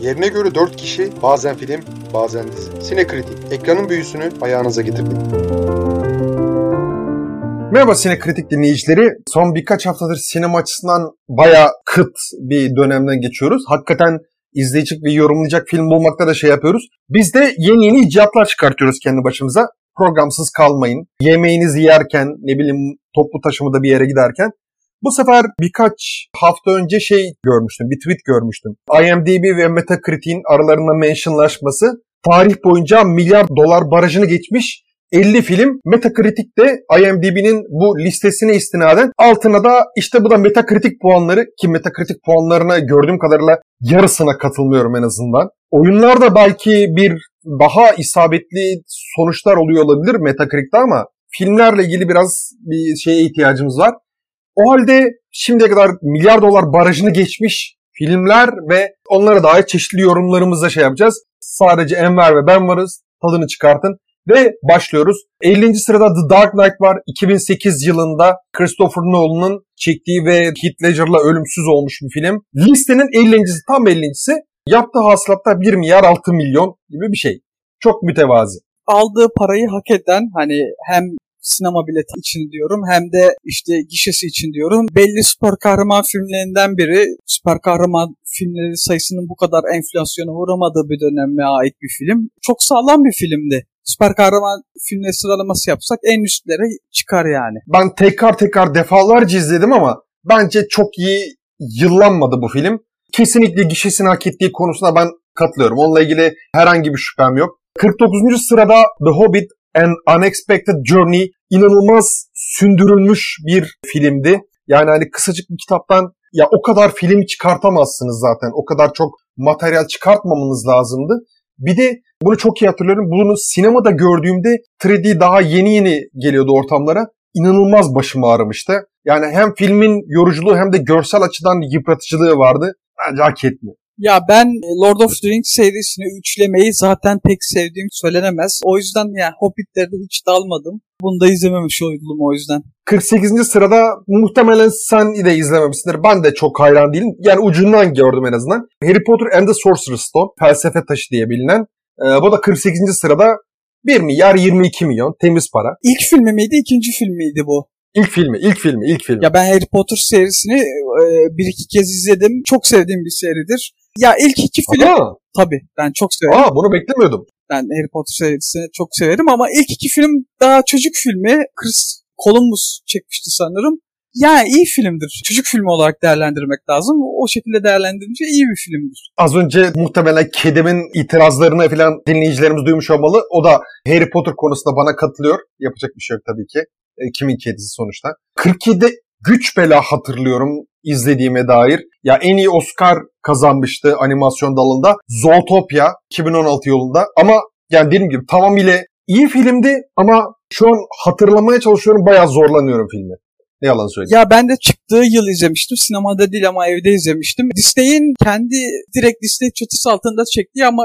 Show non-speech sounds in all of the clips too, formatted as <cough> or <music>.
Yerine göre 4 kişi, bazen film, bazen dizi. Sinekritik, ekranın büyüsünü ayağınıza getirdik. Merhaba Sinekritik dinleyicileri. Son birkaç haftadır sinema açısından baya kıt bir dönemden geçiyoruz. Hakikaten izleyecek ve yorumlayacak film bulmakta da şey yapıyoruz. Biz de yeni yeni icatlar çıkartıyoruz kendi başımıza. Programsız kalmayın. Yemeğinizi yerken, ne bileyim toplu taşımada bir yere giderken bu sefer birkaç hafta önce şey görmüştüm, bir tweet görmüştüm. IMDb ve Metacritic'in aralarında mentionlaşması tarih boyunca milyar dolar barajını geçmiş 50 film Metacritic'te IMDb'nin bu listesine istinaden altına da işte bu da Metacritic puanları ki Metacritic puanlarına gördüğüm kadarıyla yarısına katılmıyorum en azından. Oyunlarda belki bir daha isabetli sonuçlar oluyor olabilir Metacritic'te ama filmlerle ilgili biraz bir şeye ihtiyacımız var. O halde şimdiye kadar milyar dolar barajını geçmiş filmler ve onlara dair çeşitli yorumlarımızla şey yapacağız. Sadece Enver ve ben varız. Tadını çıkartın. Ve başlıyoruz. 50. sırada The Dark Knight var. 2008 yılında Christopher Nolan'ın çektiği ve Heath Ledger'la ölümsüz olmuş bir film. Listenin 50.si tam 50.si yaptığı hasılatta 1 milyar 6 milyon gibi bir şey. Çok mütevazi. Aldığı parayı hak eden hani hem sinema bileti için diyorum hem de işte gişesi için diyorum. Belli süper kahraman filmlerinden biri. Süper kahraman filmleri sayısının bu kadar enflasyona uğramadığı bir döneme ait bir film. Çok sağlam bir filmdi. Süper kahraman filmleri sıralaması yapsak en üstlere çıkar yani. Ben tekrar tekrar defalarca izledim ama bence çok iyi yıllanmadı bu film. Kesinlikle gişesini hak ettiği konusuna ben katılıyorum. Onunla ilgili herhangi bir şüphem yok. 49. sırada The Hobbit An Unexpected Journey inanılmaz sündürülmüş bir filmdi. Yani hani kısacık bir kitaptan ya o kadar film çıkartamazsınız zaten. O kadar çok materyal çıkartmamanız lazımdı. Bir de bunu çok iyi hatırlıyorum. Bunu sinemada gördüğümde 3D daha yeni yeni geliyordu ortamlara. İnanılmaz başım ağrımıştı. Yani hem filmin yoruculuğu hem de görsel açıdan yıpratıcılığı vardı. Bence hak etmiyor. Ya ben Lord of the Rings serisini üçlemeyi zaten pek sevdiğim söylenemez. O yüzden yani Hobbit'lerde hiç dalmadım. Bunu da izlememiş oldum o yüzden. 48. sırada muhtemelen sen de izlememişsindir. Ben de çok hayran değilim. Yani ucundan gördüm en azından. Harry Potter and the Sorcerer's Stone. Felsefe taşı diye bilinen. Ee, bu da 48. sırada 1 milyar 22 milyon temiz para. İlk filmi miydi, ikinci filmi miydi bu? İlk filmi, ilk filmi, ilk filmi. Ya ben Harry Potter serisini e, bir iki kez izledim. Çok sevdiğim bir seridir. Ya ilk iki film... Aa, Tabii ben çok severim. aa bunu beklemiyordum. Ben Harry Potter serisini çok severim ama ilk iki film daha çocuk filmi. Chris Columbus çekmişti sanırım. Yani iyi filmdir. Çocuk filmi olarak değerlendirmek lazım. O şekilde değerlendirince iyi bir filmdir. Az önce muhtemelen Kedem'in itirazlarını falan dinleyicilerimiz duymuş olmalı. O da Harry Potter konusunda bana katılıyor. Yapacak bir şey yok tabii ki. E, kimin kedisi sonuçta. 47'de güç bela hatırlıyorum izlediğime dair. Ya en iyi Oscar kazanmıştı animasyon dalında. Zootopia 2016 yılında. Ama yani dediğim gibi tamamıyla iyi filmdi ama şu an hatırlamaya çalışıyorum bayağı zorlanıyorum filmi. Ne yalan söyleyeyim. Ya ben de çıktığı yıl izlemiştim. Sinemada değil ama evde izlemiştim. Disney'in kendi direkt Disney çatısı altında çektiği ama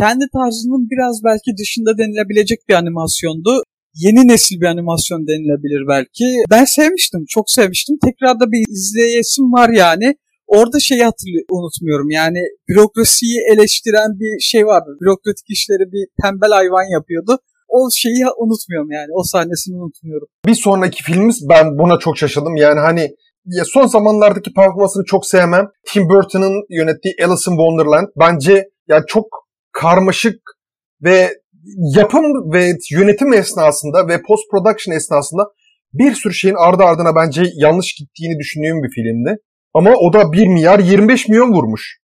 kendi tarzının biraz belki dışında denilebilecek bir animasyondu. Yeni nesil bir animasyon denilebilir belki. Ben sevmiştim, çok sevmiştim. Tekrar da bir izleyesim var yani. Orada şeyi hatırlıyorum, unutmuyorum. Yani bürokrasiyi eleştiren bir şey vardı. Bürokratik işleri bir tembel hayvan yapıyordu. O şeyi unutmuyorum yani. O sahnesini unutmuyorum. Bir sonraki filmimiz ben buna çok şaşırdım. Yani hani ya son zamanlardaki performansını çok sevmem. Tim Burton'ın yönettiği Alice in Wonderland bence yani çok karmaşık ve yapım ve yönetim esnasında ve post production esnasında bir sürü şeyin ardı ardına bence yanlış gittiğini düşündüğüm bir filmdi. Ama o da 1 milyar 25 milyon vurmuş.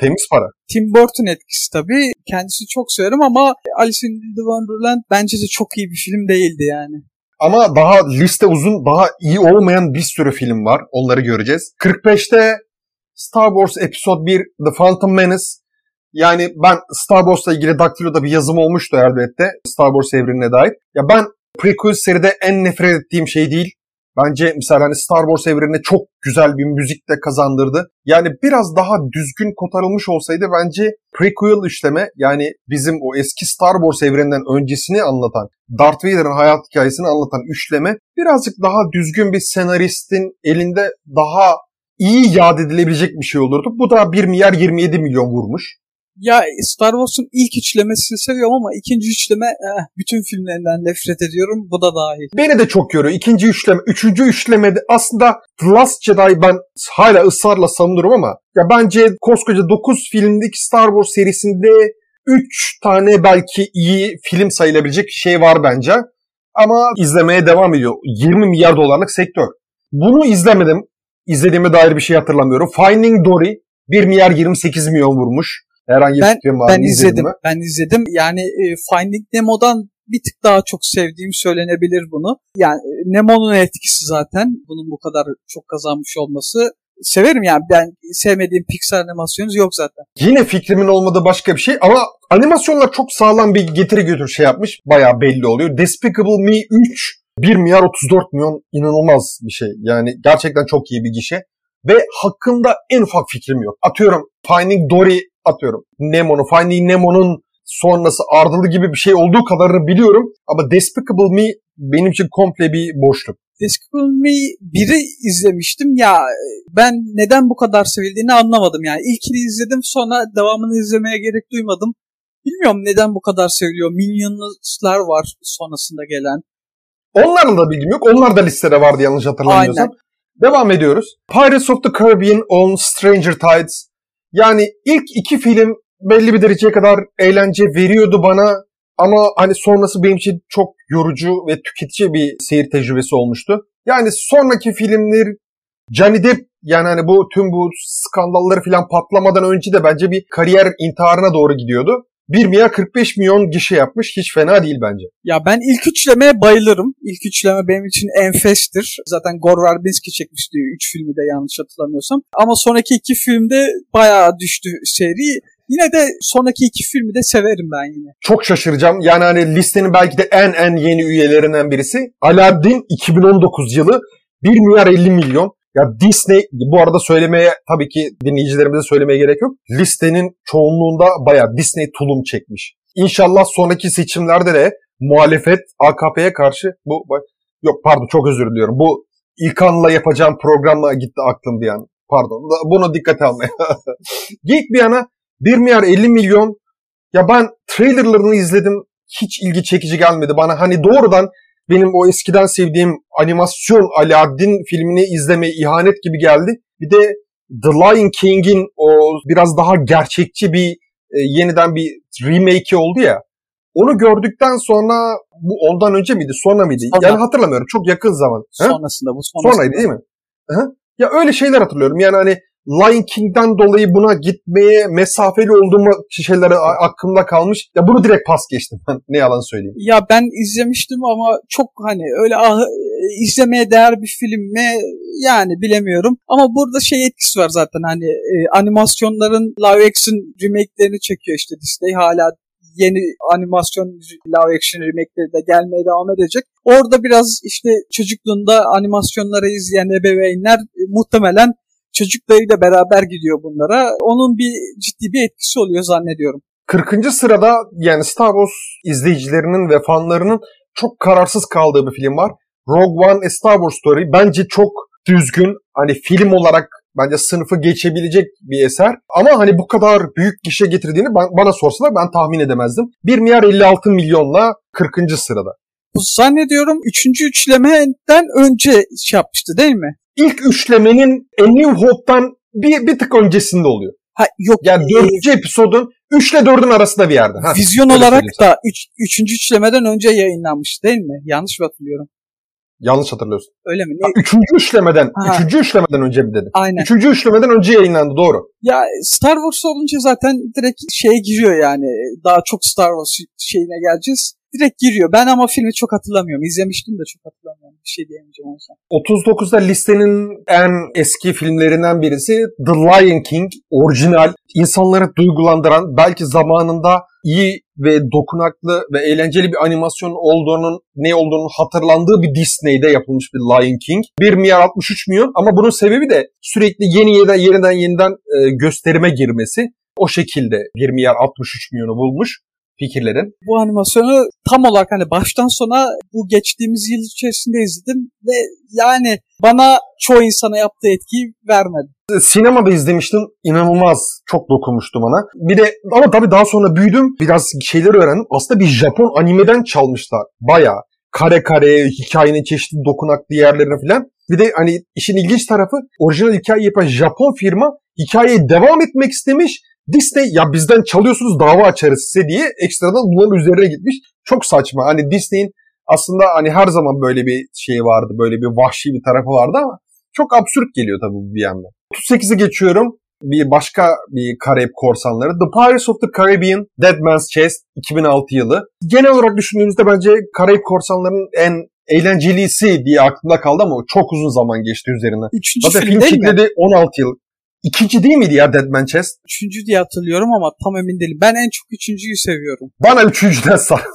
Temiz para. Tim Burton etkisi tabii. Kendisi çok severim ama Alice in the Wonderland bence de çok iyi bir film değildi yani. Ama daha liste uzun, daha iyi olmayan bir sürü film var. Onları göreceğiz. 45'te Star Wars Episode 1 The Phantom Menace. Yani ben Star Wars'la ilgili Daktilo'da bir yazım olmuştu elbette. Star Wars evrenine dair. Ya ben prequel seride en nefret ettiğim şey değil. Bence mesela hani Star Wars evrenine çok güzel bir müzik de kazandırdı. Yani biraz daha düzgün kotarılmış olsaydı bence prequel işleme yani bizim o eski Star Wars evreninden öncesini anlatan, Darth Vader'ın hayat hikayesini anlatan üçleme birazcık daha düzgün bir senaristin elinde daha iyi yad edilebilecek bir şey olurdu. Bu da 1 milyar 27 milyon vurmuş. Ya Star Wars'un ilk üçlemesini seviyorum ama ikinci üçleme eh, bütün filmlerinden nefret ediyorum. Bu da dahil. Beni de çok yoruyor. İkinci üçleme, üçüncü üçlemede aslında The Last Jedi ben hala ısrarla savunurum ama ya bence koskoca 9 filmlik Star Wars serisinde 3 tane belki iyi film sayılabilecek şey var bence. Ama izlemeye devam ediyor. 20 milyar dolarlık sektör. Bunu izlemedim. İzlediğime dair bir şey hatırlamıyorum. Finding Dory 1 milyar 28 milyon vurmuş. Herhangi bir Ben- fikrim var Ben mı? İzledim. mi? Ben izledim. Yani e, Finding Nemo'dan bir tık daha çok sevdiğim söylenebilir bunu. Yani e, Nemo'nun etkisi zaten bunun bu kadar çok kazanmış olması. Severim yani ben sevmediğim Pixar animasyonu yok zaten. Yine fikrimin olmadığı başka bir şey ama animasyonlar çok sağlam bir getiri götür şey yapmış. Bayağı belli oluyor. Despicable Me 3 1 milyar 34 milyon inanılmaz bir şey. Yani gerçekten çok iyi bir gişe. Ve hakkında en ufak fikrim yok. Atıyorum Finding Dory atıyorum. Nemo'nu, Finding Nemo'nun sonrası ardılı gibi bir şey olduğu kadarını biliyorum. Ama Despicable Me benim için komple bir boşluk. Despicable Me 1'i izlemiştim. Ya ben neden bu kadar sevildiğini anlamadım. Yani ilkini izledim sonra devamını izlemeye gerek duymadım. Bilmiyorum neden bu kadar seviliyor. Minions'lar var sonrasında gelen. Onların da bilgim yok. Onlar da listede vardı yanlış hatırlamıyorsam. Aynen. Devam ediyoruz. Pirates of the Caribbean on Stranger Tides. Yani ilk iki film belli bir dereceye kadar eğlence veriyordu bana. Ama hani sonrası benim için çok yorucu ve tüketici bir seyir tecrübesi olmuştu. Yani sonraki filmler Johnny Depp yani hani bu tüm bu skandalları falan patlamadan önce de bence bir kariyer intiharına doğru gidiyordu. 1 milyar 45 milyon gişe yapmış. Hiç fena değil bence. Ya ben ilk üçlemeye bayılırım. İlk üçleme benim için enfestir. Zaten Gore Verbinski çekmişti 3 filmi de yanlış hatırlamıyorsam. Ama sonraki iki filmde bayağı düştü seri. Yine de sonraki iki filmi de severim ben yine. çok şaşıracağım. Yani hani listenin belki de en en yeni üyelerinden birisi. Aladdin 2019 yılı 1 milyar 50 milyon. Ya Disney bu arada söylemeye tabii ki dinleyicilerimize söylemeye gerek yok. Listenin çoğunluğunda bayağı Disney tulum çekmiş. İnşallah sonraki seçimlerde de muhalefet AKP'ye karşı bu yok pardon çok özür diliyorum. Bu İlkan'la yapacağım programla gitti aklım bir an. Pardon. Bunu dikkate almaya. <laughs> Geek bir yana 1 milyar 50 milyon ya ben trailerlarını izledim. Hiç ilgi çekici gelmedi bana. Hani doğrudan benim o eskiden sevdiğim animasyon Aladdin filmini izlemeye ihanet gibi geldi. Bir de The Lion King'in o biraz daha gerçekçi bir e, yeniden bir remake'i oldu ya. Onu gördükten sonra bu ondan önce miydi sonra mıydı? Sonra. Yani hatırlamıyorum. Çok yakın zaman. Sonrasında bu sonrasında. Sonraydı değil mi? Hı. Ya öyle şeyler hatırlıyorum. Yani hani Lion King'den dolayı buna gitmeye mesafeli olduğum şeyler a- aklımda kalmış. Ya bunu direkt pas geçtim. <laughs> Ne yalan söyleyeyim. Ya ben izlemiştim ama çok hani öyle ah, izlemeye değer bir film mi yani bilemiyorum. Ama burada şey etkisi var zaten hani e, animasyonların live action remake'lerini çekiyor işte Disney hala yeni animasyon live action remake'leri de gelmeye devam edecek. Orada biraz işte çocukluğunda animasyonları izleyen ebeveynler e, muhtemelen çocuklarıyla beraber gidiyor bunlara. Onun bir ciddi bir etkisi oluyor zannediyorum. 40. sırada yani Star Wars izleyicilerinin ve fanlarının çok kararsız kaldığı bir film var. Rogue One A Star Wars Story. Bence çok düzgün. Hani film olarak bence sınıfı geçebilecek bir eser. Ama hani bu kadar büyük kişi getirdiğini bana sorsalar ben tahmin edemezdim. 1 milyar 56 milyonla 40. sırada. Bu zannediyorum 3. üçlemeden önce şey yapmıştı değil mi? İlk üçlemenin A New Hope'dan bir, bir tık öncesinde oluyor. Ha yok. Yani e, dördüncü episodun 3 ile 4'ün arasında bir yerde. Ha. vizyon olarak da 3. Üç, üçüncü üçlemeden önce yayınlanmış değil mi? Yanlış mı hatırlıyorum? Yanlış hatırlıyorsun. Öyle mi? Ha, Ne? Üçüncü üçlemeden, Ha. üçüncü üçlemeden önce mi dedim? Aynen. Üçüncü üçlemeden önce yayınlandı doğru. Ya Star Wars olunca zaten direkt şeye giriyor yani. Daha çok Star Wars şeyine geleceğiz. Direkt giriyor. Ben ama filmi çok hatırlamıyorum. İzlemiştim de çok hatırlamıyorum. Bir şey diyemeyeceğim o yüzden. 39'da listenin en eski filmlerinden birisi The Lion King. Orijinal, insanları duygulandıran, belki zamanında iyi ve dokunaklı ve eğlenceli bir animasyon olduğunun, ne olduğunu hatırlandığı bir Disney'de yapılmış bir Lion King. 1 milyar 63 milyon ama bunun sebebi de sürekli yeni yeniden yeniden yeniden gösterime girmesi. O şekilde 1 milyar 63 milyonu bulmuş. Fikirlerin? Bu animasyonu tam olarak hani baştan sona bu geçtiğimiz yıl içerisinde izledim ve yani bana çoğu insana yaptığı etkiyi vermedi. Sinemada izlemiştim. İnanılmaz çok dokunmuştu bana. Bir de ama tabii daha sonra büyüdüm. Biraz şeyler öğrendim. Aslında bir Japon animeden çalmışlar. Bayağı. Kare kare, hikayenin çeşitli dokunaklı yerlerine falan. Bir de hani işin ilginç tarafı orijinal hikaye yapan Japon firma hikayeye devam etmek istemiş. Disney ya bizden çalıyorsunuz dava açarız size diye ekstradan bunların üzerine gitmiş. Çok saçma. Hani Disney'in aslında hani her zaman böyle bir şey vardı. Böyle bir vahşi bir tarafı vardı ama çok absürt geliyor tabii bir yandan. 38'i geçiyorum. Bir başka bir Karayip korsanları. The Pirates of the Caribbean Dead Man's Chest 2006 yılı. Genel olarak düşündüğümüzde bence Karayip korsanlarının en eğlencelisi diye aklımda kaldı ama çok uzun zaman geçti üzerinden. Üçüncü Zaten film film değil mi? çekildi 16 yıl. İkinci değil miydi ya Dead Man's Chest? Üçüncü diye hatırlıyorum ama tam emin değilim. Ben en çok üçüncüyü seviyorum. Bana üçüncüden sar. <laughs>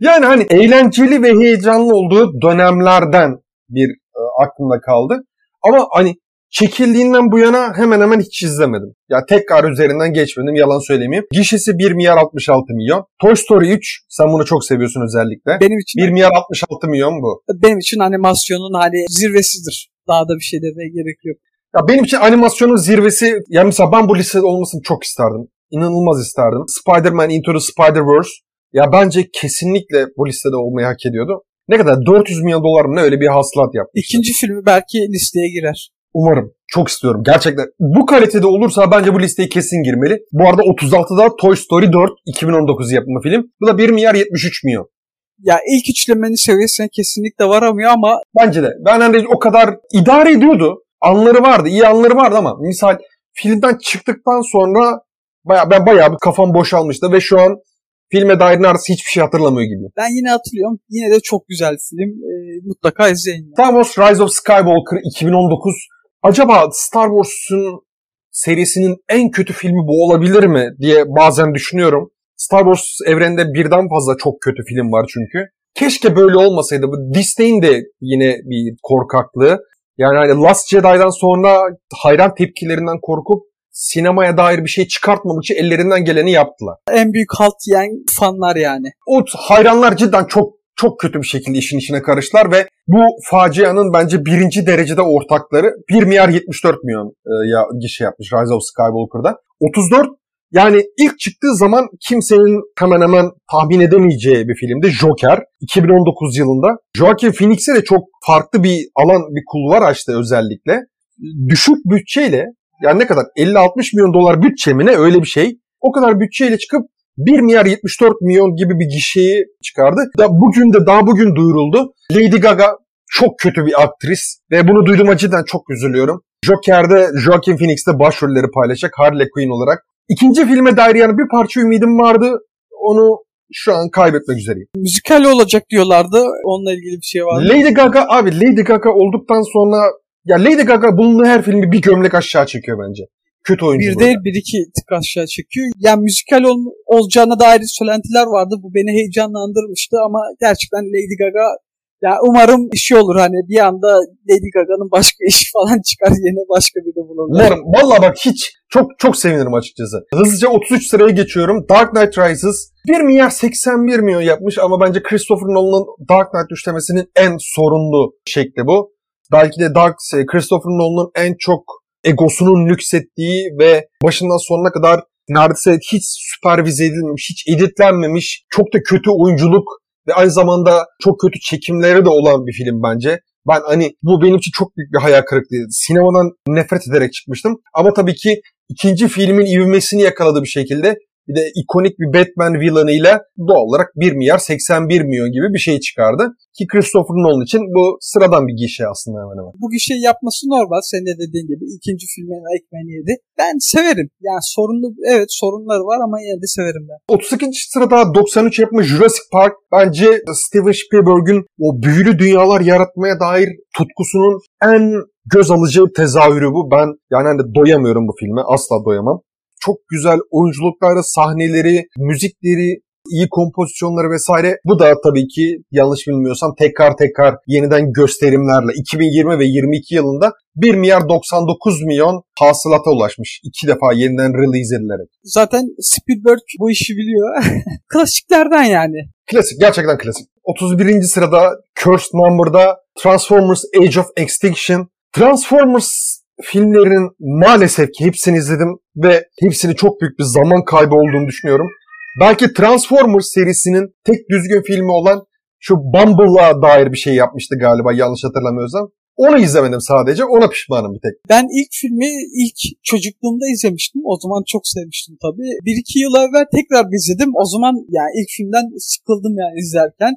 yani hani eğlenceli ve heyecanlı olduğu dönemlerden bir e, aklımda kaldı. Ama hani çekildiğinden bu yana hemen hemen hiç izlemedim. Ya tekrar üzerinden geçmedim yalan söylemeyeyim. Gişesi 1 milyar 66 milyon. Toy Story 3 sen bunu çok seviyorsun özellikle. Benim için 1 milyar 66 milyon bu. benim için animasyonun hani zirvesidir. Daha da bir şey demeye gerek yok. Ya benim için animasyonun zirvesi yani mesela ben bu listede olmasını çok isterdim. İnanılmaz isterdim. Spider-Man Into the Spider-Verse ya bence kesinlikle bu listede olmayı hak ediyordu. Ne kadar 400 milyon dolar mı ne öyle bir hasılat yaptı. İkinci filmi belki listeye girer. Umarım. Çok istiyorum. Gerçekten. Bu kalitede olursa bence bu listeye kesin girmeli. Bu arada 36'da Toy Story 4 2019 yapımı film. Bu da 1 milyar 73 milyon. Ya ilk üçlemenin seviyesine kesinlikle varamıyor ama Bence de. Ben hani o kadar idare ediyordu. Anları vardı. iyi anları vardı ama misal filmden çıktıktan sonra baya, ben bayağı bir kafam boşalmıştı ve şu an filme dair neredeyse hiçbir şey hatırlamıyor gibi. ben yine hatırlıyorum. Yine de çok güzel film. Ee, mutlaka izleyin. Star Wars Rise of Skywalker 2019. Acaba Star Wars'un serisinin en kötü filmi bu olabilir mi diye bazen düşünüyorum. Star Wars evreninde birden fazla çok kötü film var çünkü. Keşke böyle olmasaydı. Bu Disney'in de yine bir korkaklığı. Yani hani Last Jedi'dan sonra hayran tepkilerinden korkup sinemaya dair bir şey çıkartmamak için ellerinden geleni yaptılar. En büyük halt yiyen fanlar yani. O hayranlar cidden çok çok kötü bir şekilde işin içine karıştılar ve bu facianın bence birinci derecede ortakları 1 milyar 74 milyon e, ya gişe yapmış Rise of Skywalker'da. 34 yani ilk çıktığı zaman kimsenin hemen hemen tahmin edemeyeceği bir filmdi Joker 2019 yılında. Joaquin Phoenix'e de çok farklı bir alan bir kulvar açtı özellikle. Düşük bütçeyle yani ne kadar 50-60 milyon dolar bütçemine öyle bir şey. O kadar bütçeyle çıkıp 1 milyar 74 milyon gibi bir gişeyi çıkardı. Da bugün de daha bugün duyuruldu. Lady Gaga çok kötü bir aktris ve bunu duyduğuma cidden çok üzülüyorum. Joker'de Joaquin Phoenix'te başrolleri paylaşacak Harley Quinn olarak. İkinci filme dair yani bir parça ümidim vardı. Onu şu an kaybetmek üzereyim. Müzikal olacak diyorlardı. Onunla ilgili bir şey var. mı? Lady Gaga abi Lady Gaga olduktan sonra ya Lady Gaga bulunduğu her filmi bir gömlek aşağı çekiyor bence. Kötü oyuncu. Bir değil bir iki tık aşağı çekiyor. Yani müzikal ol- olacağına dair söylentiler vardı. Bu beni heyecanlandırmıştı ama gerçekten Lady Gaga ya umarım işi olur hani bir anda Lady Gaga'nın başka işi falan çıkar yine başka biri bulurlar. Umarım. Valla bak hiç çok çok sevinirim açıkçası. Hızlıca 33 sıraya geçiyorum. Dark Knight Rises 1 milyar 81 milyon yapmış ama bence Christopher Nolan'ın Dark Knight üçlemesinin en sorunlu şekli bu. Belki de Dark Christopher Nolan'ın en çok egosunun nüksettiği ve başından sonuna kadar neredeyse hiç süpervize edilmemiş, hiç editlenmemiş, çok da kötü oyunculuk ve aynı zamanda çok kötü çekimleri de olan bir film bence. Ben hani bu benim için çok büyük bir hayal kırıklığı. Sinemadan nefret ederek çıkmıştım. Ama tabii ki ikinci filmin ivmesini yakaladı bir şekilde. Bir de ikonik bir Batman villainıyla doğal olarak 1 milyar 81 milyon gibi bir şey çıkardı. Ki Christopher Nolan için bu sıradan bir gişe aslında hemen hemen. Bu şey yapması normal. Senin de dediğin gibi ikinci filmin ekmeğini yedi. Ben severim. Yani sorunlu evet sorunları var ama yine de severim ben. 32. sırada 93 yapmış Jurassic Park. Bence Steven Spielberg'ün o büyülü dünyalar yaratmaya dair tutkusunun en göz alıcı tezahürü bu. Ben yani hani doyamıyorum bu filme. Asla doyamam. Çok güzel oyunculukları, sahneleri, müzikleri, iyi kompozisyonları vesaire. Bu da tabii ki yanlış bilmiyorsam tekrar tekrar yeniden gösterimlerle 2020 ve 22 yılında 1 milyar 99 milyon hasılata ulaşmış. iki defa yeniden release edilerek. Zaten Spielberg bu işi biliyor. <laughs> Klasiklerden yani. Klasik, gerçekten klasik. 31. sırada Cursed Number'da Transformers Age of Extinction. Transformers filmlerinin maalesef ki hepsini izledim ve hepsini çok büyük bir zaman kaybı olduğunu düşünüyorum. Belki Transformers serisinin tek düzgün filmi olan şu Bumble'a dair bir şey yapmıştı galiba yanlış hatırlamıyorsam. Onu izlemedim sadece. Ona pişmanım bir tek. Ben ilk filmi ilk çocukluğumda izlemiştim. O zaman çok sevmiştim tabii. Bir iki yıl evvel tekrar izledim. O zaman yani ilk filmden sıkıldım yani izlerken.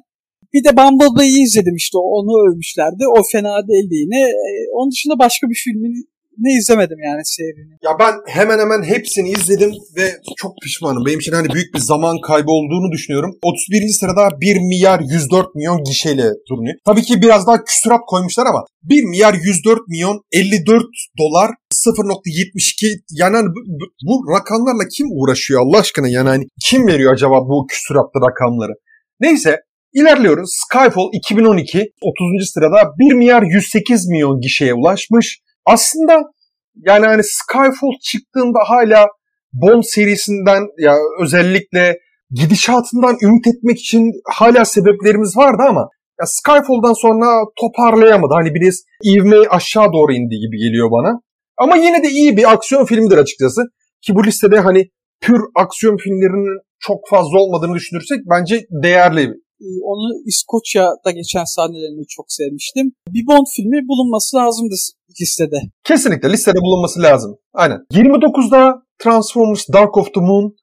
Bir de Bumblebee'yi izledim işte onu övmüşlerdi. O fena değildi yine. Ee, onun dışında başka bir filmin ne izlemedim yani serinin. Ya ben hemen hemen hepsini izledim ve çok pişmanım. Benim için hani büyük bir zaman kaybı olduğunu düşünüyorum. 31. sırada 1 milyar 104 milyon gişeyle turnuyor. Tabii ki biraz daha küsurat koymuşlar ama 1 milyar 104 milyon 54 dolar 0.72 yani hani bu, bu, bu rakamlarla kim uğraşıyor Allah aşkına yani hani kim veriyor acaba bu küsuratlı rakamları? Neyse ilerliyoruz. Skyfall 2012 30. sırada 1 milyar 108 milyon gişeye ulaşmış. Aslında yani hani Skyfall çıktığında hala Bond serisinden ya özellikle gidişatından ümit etmek için hala sebeplerimiz vardı ama ya Skyfall'dan sonra toparlayamadı. Hani biraz ivme aşağı doğru indiği gibi geliyor bana. Ama yine de iyi bir aksiyon filmidir açıkçası. Ki bu listede hani pür aksiyon filmlerinin çok fazla olmadığını düşünürsek bence değerli onu İskoçya'da geçen sahnelerini çok sevmiştim. Bir Bond filmi bulunması lazımdı listede. Kesinlikle listede bulunması lazım. Aynen. 29'da Transformers Dark of the Moon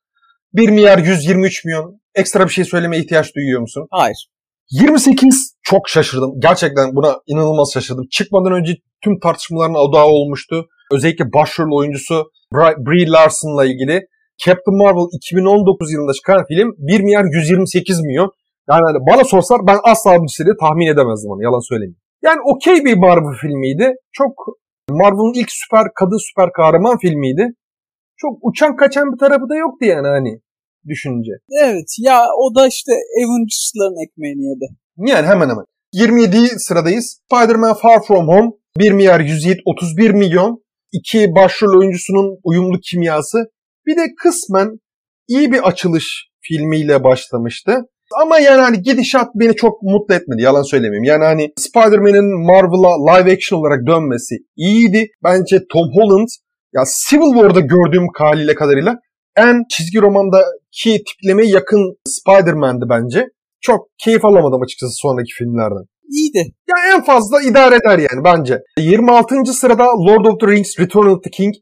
1 milyar 123 milyon. Ekstra bir şey söylemeye ihtiyaç duyuyor musun? Hayır. 28 çok şaşırdım. Gerçekten buna inanılmaz şaşırdım. Çıkmadan önce tüm tartışmaların odağı olmuştu. Özellikle başrol oyuncusu Brie Larson'la ilgili. Captain Marvel 2019 yılında çıkan film 1 milyar 128 milyon. Yani hani bana sorsalar ben asla bu listede tahmin edemezdim onu yalan söyleyeyim. Yani okey bir Marvel filmiydi. Çok Marvel'ın ilk süper kadın süper kahraman filmiydi. Çok uçan kaçan bir tarafı da yoktu yani hani düşününce. Evet ya o da işte Avengers'ların ekmeğini yedi. Yani hemen hemen. 27 sıradayız. Spider-Man Far From Home 1 milyar 107 31 milyon. İki başrol oyuncusunun uyumlu kimyası. Bir de kısmen iyi bir açılış filmiyle başlamıştı. Ama yani hani gidişat beni çok mutlu etmedi yalan söylemeyeyim. Yani hani Spider-Man'in Marvel'a live action olarak dönmesi iyiydi. Bence Tom Holland ya Civil War'da gördüğüm haliyle kadarıyla en çizgi romandaki tiplemeye yakın Spider-Man'di bence. Çok keyif alamadım açıkçası sonraki filmlerden. İyiydi. Ya en fazla idare eder yani bence. 26. sırada Lord of the Rings Return of the King.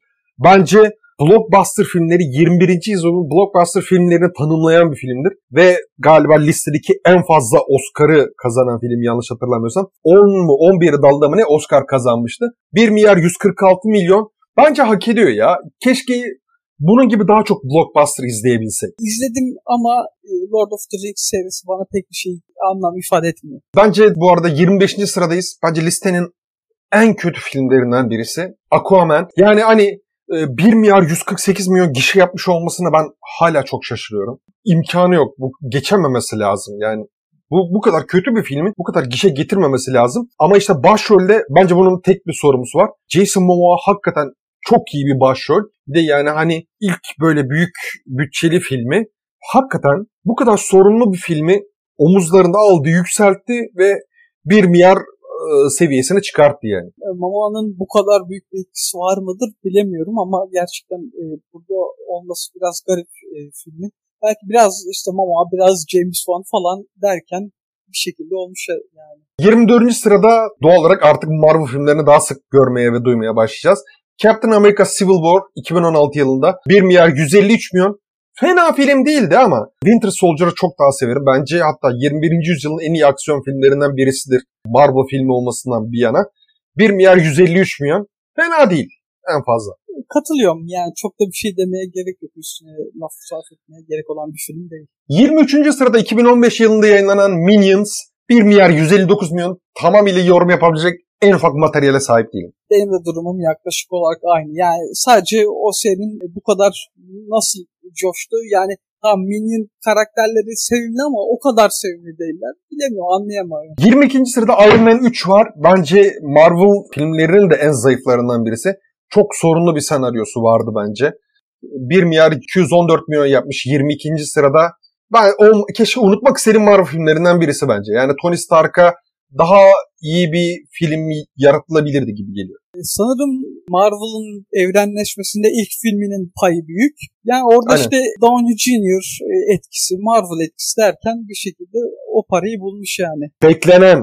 Bence blockbuster filmleri 21. yüzyılın blockbuster filmlerini tanımlayan bir filmdir. Ve galiba listedeki en fazla Oscar'ı kazanan film yanlış hatırlamıyorsam. 10 mu 11 dalda mı ne Oscar kazanmıştı. 1 milyar 146 milyon. Bence hak ediyor ya. Keşke bunun gibi daha çok blockbuster izleyebilsek. İzledim ama e, Lord of the Rings serisi bana pek bir şey anlam ifade etmiyor. Bence bu arada 25. sıradayız. Bence listenin en kötü filmlerinden birisi. Aquaman. Yani hani 1 ee, milyar 148 milyon gişe yapmış olmasına ben hala çok şaşırıyorum. İmkanı yok. Bu geçememesi lazım. Yani bu, bu kadar kötü bir filmin bu kadar gişe getirmemesi lazım. Ama işte başrolde bence bunun tek bir sorumlusu var. Jason Momoa hakikaten çok iyi bir başrol. Bir de yani hani ilk böyle büyük bütçeli filmi hakikaten bu kadar sorumlu bir filmi omuzlarında aldı, yükseltti ve 1 milyar seviyesine çıkarttı yani. E, Momoa'nın bu kadar büyük bir etkisi var mıdır bilemiyorum ama gerçekten e, burada olması biraz garip e, filmin. Belki biraz işte Momoa biraz James Wan falan derken bir şekilde olmuş yani. 24. sırada doğal olarak artık Marvel filmlerini daha sık görmeye ve duymaya başlayacağız. Captain America Civil War 2016 yılında 1 milyar 153 milyon Fena film değildi ama Winter Soldier'ı çok daha severim. Bence hatta 21. yüzyılın en iyi aksiyon filmlerinden birisidir. Marvel filmi olmasından bir yana. 1 milyar 153 milyon. Fena değil en fazla. Katılıyorum. Yani çok da bir şey demeye gerek yok. Üstüne laf sarf etmeye gerek olan bir film değil. 23. sırada 2015 yılında yayınlanan Minions 1 milyar 159 milyon tamamıyla yorum yapabilecek en ufak materyale sahip değilim. Benim de durumum yaklaşık olarak aynı. Yani sadece o serinin bu kadar nasıl coştu. Yani Tamam Minion karakterleri sevimli ama o kadar sevimli değiller. Bilemiyorum anlayamıyorum. 22. sırada Iron Man 3 var. Bence Marvel filmlerinin de en zayıflarından birisi. Çok sorunlu bir senaryosu vardı bence. 1 milyar 214 milyon yapmış 22. sırada. Ben o, keşke unutmak istediğim Marvel filmlerinden birisi bence. Yani Tony Stark'a daha iyi bir film yaratılabilirdi gibi geliyor. E, sanırım Marvel'ın evrenleşmesinde ilk filminin payı büyük. Yani orada Aynen. işte Downey Jr. etkisi, Marvel etkisi derken bir şekilde o parayı bulmuş yani. Beklenen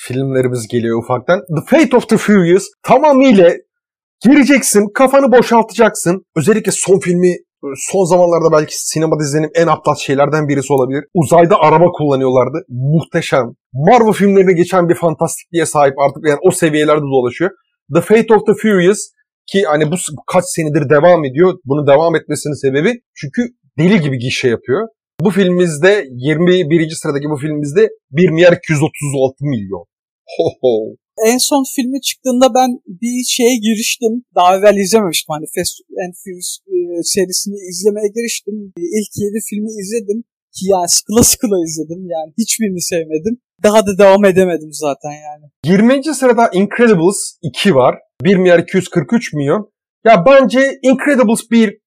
filmlerimiz geliyor ufaktan. The Fate of the Furious tamamıyla gireceksin, kafanı boşaltacaksın. Özellikle son filmi son zamanlarda belki sinemada izlediğim en aptal şeylerden birisi olabilir. Uzayda araba kullanıyorlardı. Muhteşem. Marvel filmlerine geçen bir fantastikliğe sahip artık yani o seviyelerde dolaşıyor. The Fate of the Furious ki hani bu kaç senedir devam ediyor. Bunu devam etmesinin sebebi çünkü deli gibi gişe yapıyor. Bu filmimizde 21. sıradaki bu filmimizde 1 milyar 236 milyon. Ho ho. En son filmi çıktığında ben bir şeye giriştim. Daha evvel izlememiştim. Hani Fast and Furious e, serisini izlemeye giriştim. İlk 7 filmi izledim. Ki yani sıkıla sıkıla izledim. Yani hiçbirini sevmedim. Daha da devam edemedim zaten yani. 20. sırada Incredibles 2 var. 1 milyar 243 milyon. Ya bence Incredibles 1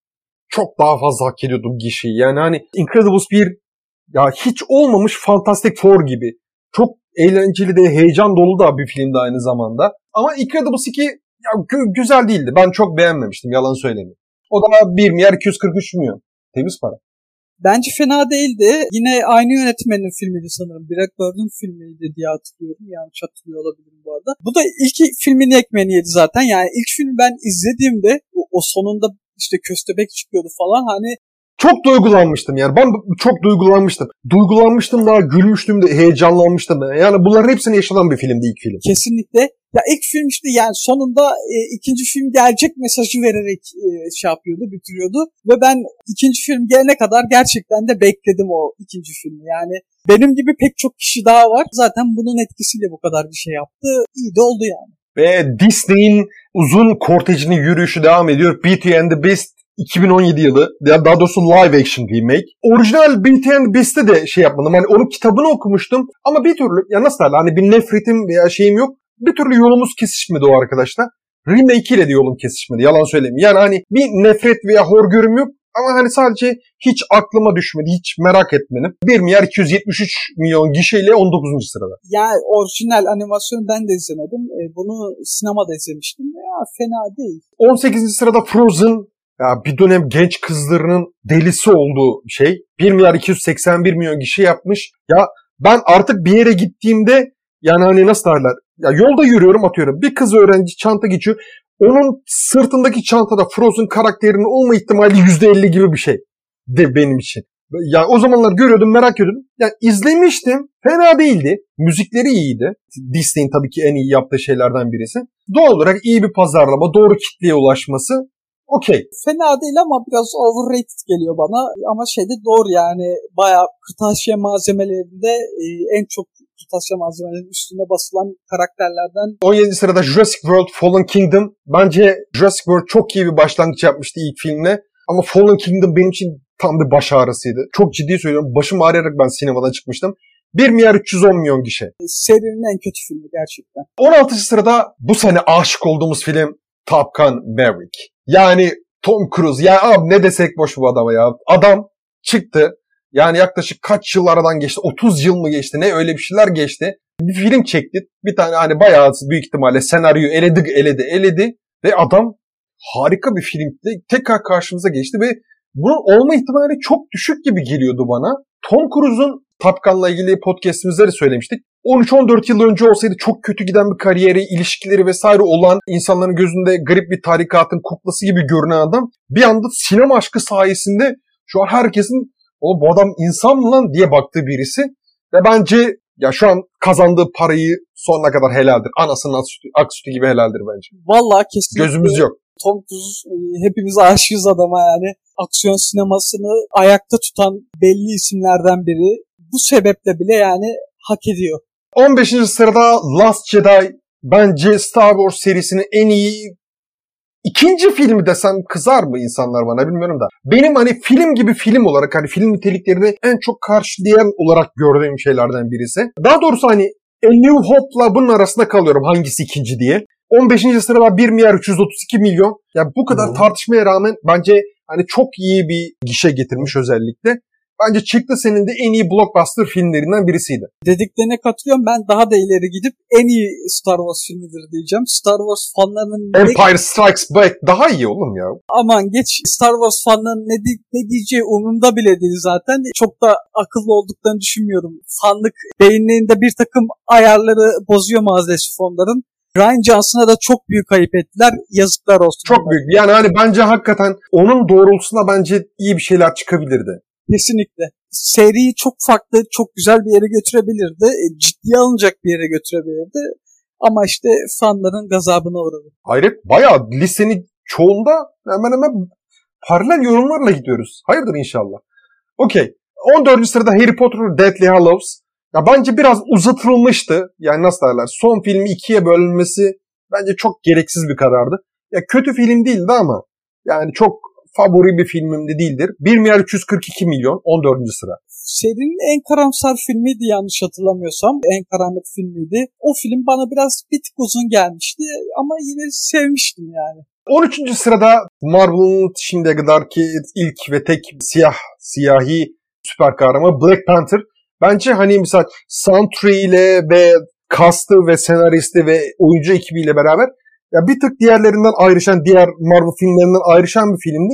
çok daha fazla hak ediyordu gişeyi. Yani hani Incredibles 1 ya hiç olmamış Fantastic Four gibi. Çok eğlenceli de heyecan dolu da bir filmdi aynı zamanda. Ama Incredibles 2 ya, gü- güzel değildi. Ben çok beğenmemiştim yalan söylemeyeyim. O da 1 milyar 243 milyon. Temiz para. Bence fena değildi. Yine aynı yönetmenin filmiydi sanırım. Black Bird'ün filmiydi diye hatırlıyorum. Yanlış hatırlıyor olabilirim bu arada. Bu da ilk filmini ekmeğini yedi zaten. Yani ilk filmi ben izlediğimde o, o sonunda işte köstebek çıkıyordu falan. Hani Çok duygulanmıştım yani. Ben çok duygulanmıştım. Duygulanmıştım da, gülmüştüm de, heyecanlanmıştım. Yani bunların hepsini yaşanan bir filmdi ilk film. kesinlikle ya ilk film işte yani sonunda e, ikinci film gelecek mesajı vererek e, şey yapıyordu, bitiriyordu. Ve ben ikinci film gelene kadar gerçekten de bekledim o ikinci filmi. Yani benim gibi pek çok kişi daha var. Zaten bunun etkisiyle bu kadar bir şey yaptı. İyi de oldu yani. Ve Disney'in uzun kortejinin yürüyüşü devam ediyor. Beauty and the Beast 2017 yılı. Ya daha doğrusu live action remake. Orijinal Beauty and the Beast'te de şey yapmadım. Hani onun kitabını okumuştum. Ama bir türlü ya nasıl derler hani bir nefretim veya şeyim yok. Bir türlü yolumuz kesişmedi o arkadaşla. Remake ile de yolum kesişmedi. Yalan söyleyeyim. Yani hani bir nefret veya hor görüm yok. Ama hani sadece hiç aklıma düşmedi. Hiç merak etmedim. 1 milyar 273 milyon gişeyle 19. sırada. Yani orijinal animasyonu ben de izlemedim. E, bunu sinemada izlemiştim. Ya fena değil. 18. sırada Frozen. Ya bir dönem genç kızlarının delisi olduğu şey. 1 milyar 281 milyon kişi yapmış. Ya ben artık bir yere gittiğimde yani hani nasıl derler? Ya yolda yürüyorum atıyorum. Bir kız öğrenci çanta geçiyor. Onun sırtındaki çantada Frozen karakterinin olma ihtimali %50 gibi bir şey. De benim için. Ya o zamanlar görüyordum merak ediyordum. Ya izlemiştim. Fena değildi. Müzikleri iyiydi. Disney'in tabii ki en iyi yaptığı şeylerden birisi. Doğal olarak iyi bir pazarlama, doğru kitleye ulaşması okey. Fena değil ama biraz overrated geliyor bana. Ama şeyde doğru yani bayağı kırtasiye malzemelerinde e, en çok kırtasiye malzemelerinin üstüne basılan karakterlerden 17. sırada Jurassic World Fallen Kingdom. Bence Jurassic World çok iyi bir başlangıç yapmıştı ilk filmle. Ama Fallen Kingdom benim için tam bir baş ağrısıydı. Çok ciddi söylüyorum. Başım ağrıyarak ben sinemadan çıkmıştım. 1 milyar 310 milyon gişe. e, serinin en kötü filmi gerçekten. 16. sırada bu sene aşık olduğumuz film Top Gun Maverick. Yani Tom Cruise. Ya abi ne desek boş bu adama ya. Adam çıktı. Yani yaklaşık kaç yıl aradan geçti? 30 yıl mı geçti? Ne öyle bir şeyler geçti. Bir film çekti. Bir tane hani bayağı büyük ihtimalle senaryoyu eledi, eledi, eledi. Ve adam harika bir filmde tekrar karşımıza geçti ve bunun olma ihtimali çok düşük gibi geliyordu bana. Tom Cruise'un Top Gun'la ilgili podcastimizde de söylemiştik. 13-14 yıl önce olsaydı çok kötü giden bir kariyeri, ilişkileri vesaire olan insanların gözünde garip bir tarikatın kuklası gibi görünen adam bir anda sinema aşkı sayesinde şu an herkesin o bu adam insan mı lan diye baktığı birisi ve bence ya şu an kazandığı parayı sonuna kadar helaldir. Anasının ak sütü, ak sütü gibi helaldir bence. Vallahi kesinlikle Gözümüz yok. Tom Cruise e, hepimiz aşığız adama yani. Aksiyon sinemasını ayakta tutan belli isimlerden biri. Bu sebeple bile yani hak ediyor. 15. sırada Last Jedi bence Star Wars serisinin en iyi ikinci filmi desem kızar mı insanlar bana bilmiyorum da. Benim hani film gibi film olarak hani film niteliklerini en çok karşılayan olarak gördüğüm şeylerden birisi. Daha doğrusu hani A New Hope'la bunun arasında kalıyorum hangisi ikinci diye. 15. sırada 1 milyar 332 milyon. Ya bu kadar Hı. tartışmaya rağmen bence hani çok iyi bir gişe getirmiş özellikle. Bence çıktı senin de en iyi blockbuster filmlerinden birisiydi. Dediklerine katılıyorum. Ben daha da ileri gidip en iyi Star Wars filmidir diyeceğim. Star Wars fanlarının ne, Empire Strikes Back daha iyi oğlum ya. aman geç Star Wars fanlarının ne, di- ne diyeceği umurumda bile değil zaten. Çok da akıllı olduklarını düşünmüyorum. Fanlık beyinlerinde bir takım ayarları bozuyor maalesef onların. Ryan Johnson'a da çok büyük kayıp ettiler. Yazıklar olsun. Çok büyük. Yani hani bence hakikaten onun doğrultusunda bence iyi bir şeyler çıkabilirdi. Kesinlikle. Seriyi çok farklı, çok güzel bir yere götürebilirdi. E, Ciddiye alınacak bir yere götürebilirdi. Ama işte fanların gazabına uğradı. Hayret bayağı listenin çoğunda hemen hemen paralel yorumlarla gidiyoruz. Hayırdır inşallah. Okey. 14. sırada Harry Potter Deathly Hallows. Ya bence biraz uzatılmıştı. Yani nasıl derler? Son filmi ikiye bölünmesi bence çok gereksiz bir karardı. Ya kötü film değildi ama yani çok favori bir filmim de değildir. 1 milyar 342 milyon 14. sıra. Serinin en karamsar filmiydi yanlış hatırlamıyorsam. En karanlık filmiydi. O film bana biraz bir tık uzun gelmişti ama yine sevmiştim yani. 13. sırada Marvel'ın şimdiye kadar ki ilk ve tek siyah siyahi süper kahramanı Black Panther. Bence hani mesela soundtrack ile ve cast'ı ve senaristi ve oyuncu ekibiyle beraber ya bir tık diğerlerinden ayrışan, diğer Marvel filmlerinden ayrışan bir filmdi.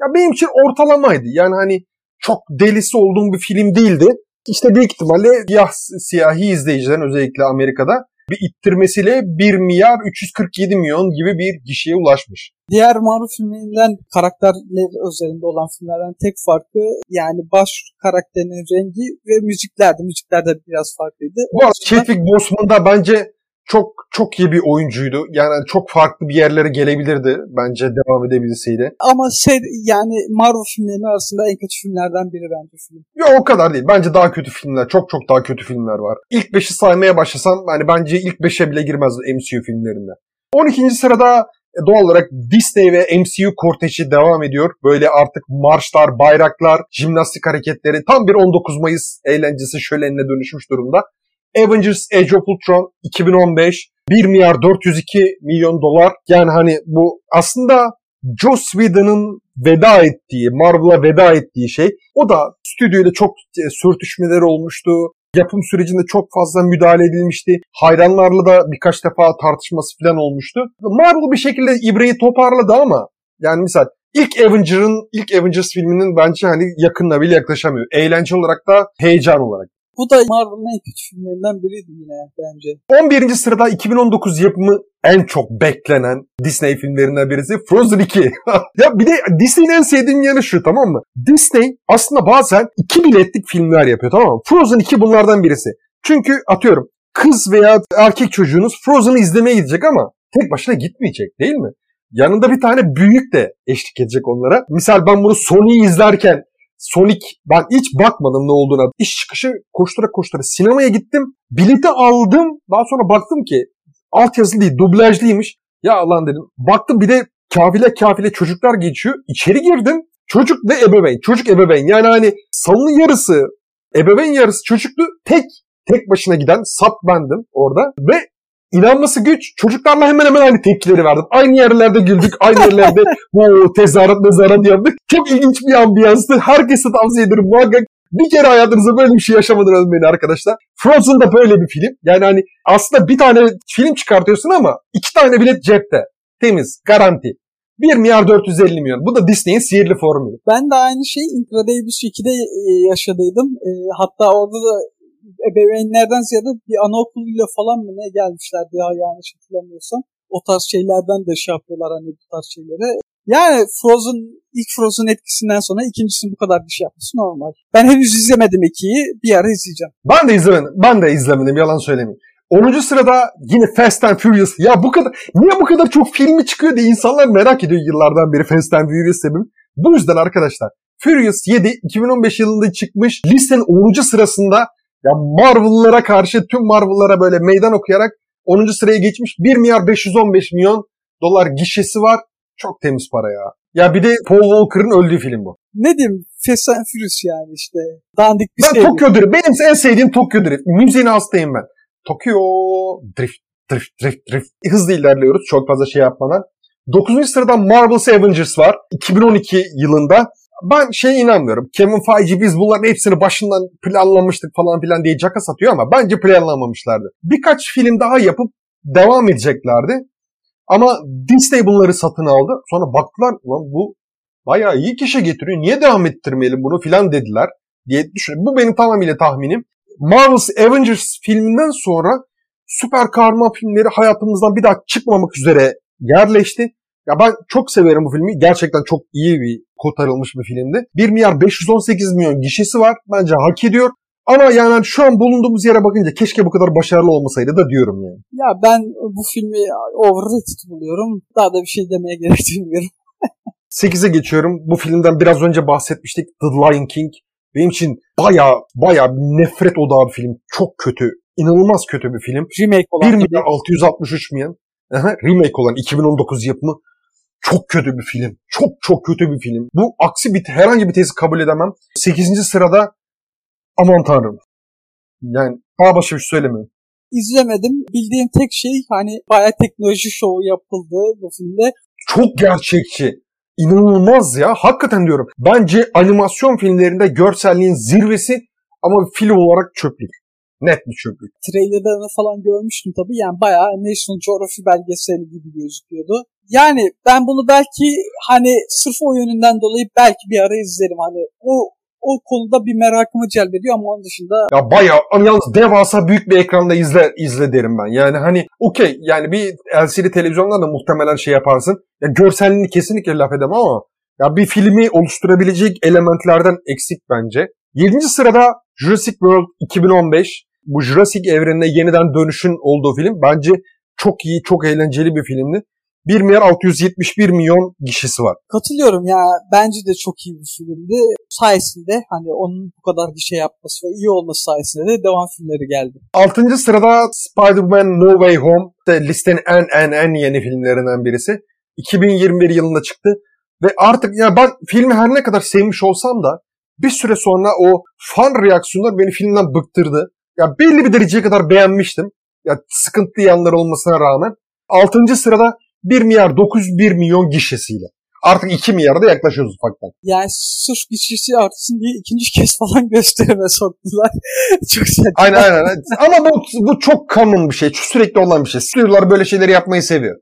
Ya benim için ortalamaydı. Yani hani çok delisi olduğum bir film değildi. İşte büyük ihtimalle siyah, siyahi izleyicilerin özellikle Amerika'da bir ittirmesiyle 1 milyar 347 milyon gibi bir kişiye ulaşmış. Diğer Marvel filmlerinden karakterler özelinde olan filmlerden tek farkı yani baş karakterinin rengi ve müziklerdi. Müzikler de biraz farklıydı. Bu arada Chadwick Boseman da bence çok çok iyi bir oyuncuydu. Yani çok farklı bir yerlere gelebilirdi bence devam edebilseydi. Ama ser, yani Marvel filmlerinin arasında en kötü filmlerden biri bence film. Yok o kadar değil. Bence daha kötü filmler, çok çok daha kötü filmler var. İlk 5'i saymaya başlasam hani bence ilk 5'e bile girmez MCU filmlerinde. 12. sırada e, doğal olarak Disney ve MCU korteji devam ediyor. Böyle artık marşlar, bayraklar, jimnastik hareketleri tam bir 19 Mayıs eğlencesi şölenine dönüşmüş durumda. Avengers Age of Ultron 2015 1 milyar 402 milyon dolar. Yani hani bu aslında Joss Whedon'ın veda ettiği, Marvel'a veda ettiği şey. O da stüdyoyla çok e, sürtüşmeler olmuştu. Yapım sürecinde çok fazla müdahale edilmişti. Hayranlarla da birkaç defa tartışması falan olmuştu. Marvel bir şekilde ibreyi toparladı ama yani misal ilk Avenger'ın ilk Avengers filminin bence hani yakınına bile yaklaşamıyor. Eğlence olarak da heyecan olarak. Bu da Marvel'ın en kötü filmlerinden biriydi yine bence. 11. sırada 2019 yapımı en çok beklenen Disney filmlerinden birisi Frozen 2. <laughs> ya bir de Disney'in en sevdiğim yanı şu tamam mı? Disney aslında bazen iki biletlik filmler yapıyor tamam mı? Frozen 2 bunlardan birisi. Çünkü atıyorum kız veya erkek çocuğunuz Frozen'ı izlemeye gidecek ama tek başına gitmeyecek değil mi? Yanında bir tane büyük de eşlik edecek onlara. Misal ben bunu Sony'yi izlerken Sonic ben hiç bakmadım ne olduğuna. İş çıkışı koştura koştura sinemaya gittim. Bileti aldım. Daha sonra baktım ki altyazılı değil dublajlıymış. Ya Allah dedim. Baktım bir de kafile kafile çocuklar geçiyor. İçeri girdim. Çocuk ve ebeveyn. Çocuk ebeveyn. Yani hani salonun yarısı ebeveyn yarısı çocuktu. Tek tek başına giden sap bendim orada. Ve inanması güç. Çocuklarla hemen hemen aynı tepkileri verdim. Aynı yerlerde güldük. Aynı yerlerde <laughs> o tezahürat mezahürat yaptık. Çok ilginç bir ambiyanstı. Herkese tavsiye ederim. Muhakkak bir kere hayatınızda böyle bir şey yaşamadan ölmeyin arkadaşlar. Frozen da böyle bir film. Yani hani aslında bir tane film çıkartıyorsun ama iki tane bilet cepte. Temiz, garanti. 1 milyar 450 milyon. Bu da Disney'in sihirli formülü. Ben de aynı şeyi Incredibles 2'de e, yaşadıydım. E, hatta orada da ebeveynlerden ziyade bir anaokuluyla falan mı ne gelmişlerdi ya yanlış hatırlamıyorsam. O tarz şeylerden de şey yapıyorlar hani bu tarz şeylere. Yani Frozen, ilk Frozen etkisinden sonra ikincisinin bu kadar bir şey yapması normal. Ben henüz izlemedim ikiyi. Bir ara izleyeceğim. Ben de izlemedim. Ben de izlemedim. Yalan söylemeyeyim. 10. sırada yine Fast and Furious. Ya bu kadar niye bu kadar çok filmi çıkıyor diye insanlar merak ediyor yıllardan beri Fast and Furious sebebi. Bu yüzden arkadaşlar Furious 7 2015 yılında çıkmış listenin 10. sırasında ya Marvel'lara karşı tüm Marvel'lara böyle meydan okuyarak 10. sıraya geçmiş 1 milyar 515 milyon dolar gişesi var. Çok temiz para ya. Ya bir de Paul Walker'ın öldüğü film bu. Ne diyeyim Fast and Furious yani işte. Dandik bir Ben şey. Tokyo Drift. Benim en sevdiğim Tokyo Drift. Müziğine hastayım ben. Tokyo Drift, Drift, Drift, Drift. Hızlı ilerliyoruz çok fazla şey yapmadan. 9. sırada Marvel's Avengers var. 2012 yılında. Ben şey inanmıyorum. Kevin Feige biz bunların hepsini başından planlamıştık falan filan diye caka satıyor ama bence planlamamışlardı. Birkaç film daha yapıp devam edeceklerdi. Ama Disney bunları satın aldı. Sonra baktılar ulan bu bayağı iyi kişi getiriyor. Niye devam ettirmeyelim bunu filan dediler diye düşünüyorum. Bu benim tamamıyla tahminim. Marvel's Avengers filminden sonra süper kahraman filmleri hayatımızdan bir daha çıkmamak üzere yerleşti. Ya ben çok severim bu filmi. Gerçekten çok iyi bir kotarılmış bir filmdi. 1 milyar 518 milyon gişesi var. Bence hak ediyor. Ama yani şu an bulunduğumuz yere bakınca keşke bu kadar başarılı olmasaydı da diyorum yani. Ya ben bu filmi overrated buluyorum. Daha da bir şey demeye gerek duymuyorum. <laughs> 8'e geçiyorum. Bu filmden biraz önce bahsetmiştik. The Lion King. Benim için baya baya nefret odağı bir film. Çok kötü. İnanılmaz kötü bir film. Remake 1 olan tabii. milyar 663 milyon. Aha, remake olan 2019 yapımı. Çok kötü bir film. Çok çok kötü bir film. Bu aksi bir herhangi bir tezi kabul edemem. 8. sırada aman tanrım. Yani daha başka bir şey söylemiyorum. İzlemedim. Bildiğim tek şey hani bayağı teknoloji şovu yapıldı bu filmde. Çok gerçekçi. İnanılmaz ya. Hakikaten diyorum. Bence animasyon filmlerinde görselliğin zirvesi ama film olarak çöplük. Net bir çöplük. Trailerlarını falan görmüştüm tabii. Yani bayağı National Geographic belgeseli gibi gözüküyordu. Yani ben bunu belki hani sırf o yönünden dolayı belki bir ara izlerim. Hani o o konuda bir merakımı celbediyor ama onun dışında Ya bayağı ama yalnız devasa büyük bir ekranda izle izle derim ben. Yani hani okey yani bir LCD televizyondan da muhtemelen şey yaparsın. Ya görselliğini kesinlikle laf edemem ama ya bir filmi oluşturabilecek elementlerden eksik bence. 7. sırada Jurassic World 2015. Bu Jurassic evrenine yeniden dönüşün olduğu film bence çok iyi, çok eğlenceli bir filmdi. 1 milyar 671 milyon gişesi var. katılıyorum ya bence de çok iyi bir filmdi. Sayesinde hani onun bu kadar gişe yapması ve iyi olması sayesinde de devam filmleri geldi. 6. sırada Spider-Man No Way Home. İşte listenin en en en yeni filmlerinden birisi. 2021 yılında çıktı. Ve artık ya ben filmi her ne kadar sevmiş olsam da bir süre sonra o fan reaksiyonlar beni filmden bıktırdı. Ya belli bir dereceye kadar beğenmiştim. Ya sıkıntılı yanlar olmasına rağmen. 6. sırada 1 milyar 901 milyon gişesiyle. Artık 2 milyara da yaklaşıyoruz ufaktan. Yani sırf gişesi artsın diye ikinci kez falan <laughs> gösterime soktular. <laughs> çok saçma. Aynen aynen. Ama bu, bu çok common bir şey. Sürekli olan bir şey. Stüdyolar böyle şeyleri yapmayı seviyor.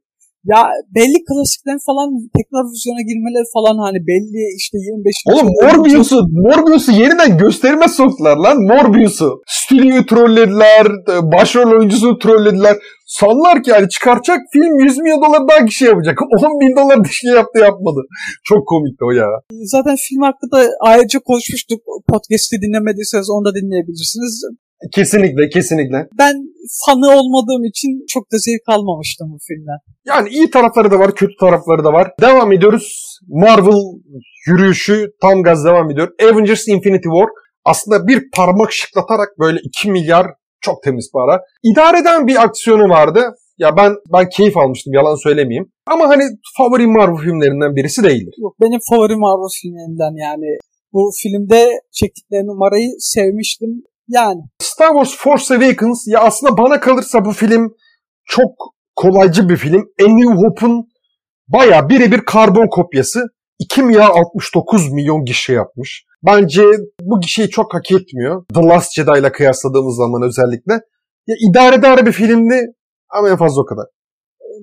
Ya belli klasiklerin falan tekrar vizyona girmeleri falan hani belli işte 25 Oğlum Morbius'u, Morbius'u yeniden gösterime soktular lan Morbius'u. Stüdyoyu trollediler, başrol oyuncusunu trollediler. Sanlar ki yani çıkaracak film 100 milyon dolar daha kişi yapacak. <laughs> 10 bin dolar bir şey yaptı yapmadı. Çok komikti o ya. Zaten film hakkında ayrıca konuşmuştuk. Podcast'i dinlemediyseniz onu da dinleyebilirsiniz. Kesinlikle kesinlikle. Ben fanı olmadığım için çok da zevk almamıştım bu filmden. Yani iyi tarafları da var, kötü tarafları da var. Devam ediyoruz. Marvel yürüyüşü tam gaz devam ediyor. Avengers Infinity War aslında bir parmak şıklatarak böyle 2 milyar çok temiz para. İdare eden bir aksiyonu vardı. Ya ben ben keyif almıştım yalan söylemeyeyim. Ama hani favori Marvel filmlerinden birisi değildir. Yok benim favori Marvel filmlerinden yani. Bu filmde çektikleri numarayı sevmiştim. Yani Star Wars Force Awakens ya aslında bana kalırsa bu film çok kolaycı bir film. A New Hope'un baya birebir karbon kopyası. 2 milyar 69 milyon gişe yapmış. Bence bu gişeyi çok hak etmiyor. The Last Jedi ile kıyasladığımız zaman özellikle. Ya idare eder bir filmdi ama en fazla o kadar.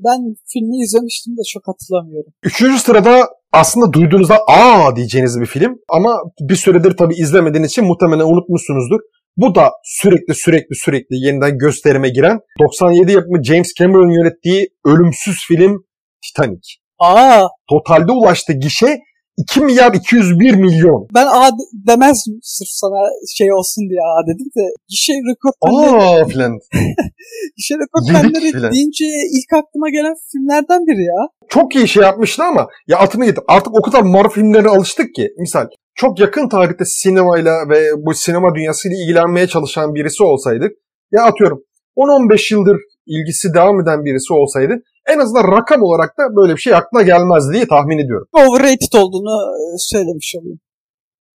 ben filmi izlemiştim de çok hatırlamıyorum. Üçüncü sırada aslında duyduğunuzda aa diyeceğiniz bir film. Ama bir süredir tabii izlemediğiniz için muhtemelen unutmuşsunuzdur. Bu da sürekli sürekli sürekli yeniden gösterime giren 97 yapımı James Cameron yönettiği ölümsüz film Titanic. Aa Totalde ulaştı gişe 2 milyar 201 milyon. ben A de- demezdim sırf sana şey olsun diye A dedim de gişe rekortmenleri, Aa filan. <laughs> gişe rekortmenleri deyince ilk aklıma gelen filmlerden biri ya. Çok iyi şey yapmıştı ama ya altını yedim. Artık o kadar Marvel filmlerine alıştık ki. Misal çok yakın tarihte sinemayla ve bu sinema dünyasıyla ilgilenmeye çalışan birisi olsaydık ya atıyorum 10-15 yıldır ilgisi devam eden birisi olsaydı en azından rakam olarak da böyle bir şey aklına gelmez diye tahmin ediyorum. Overrated olduğunu e, söylemiş olayım.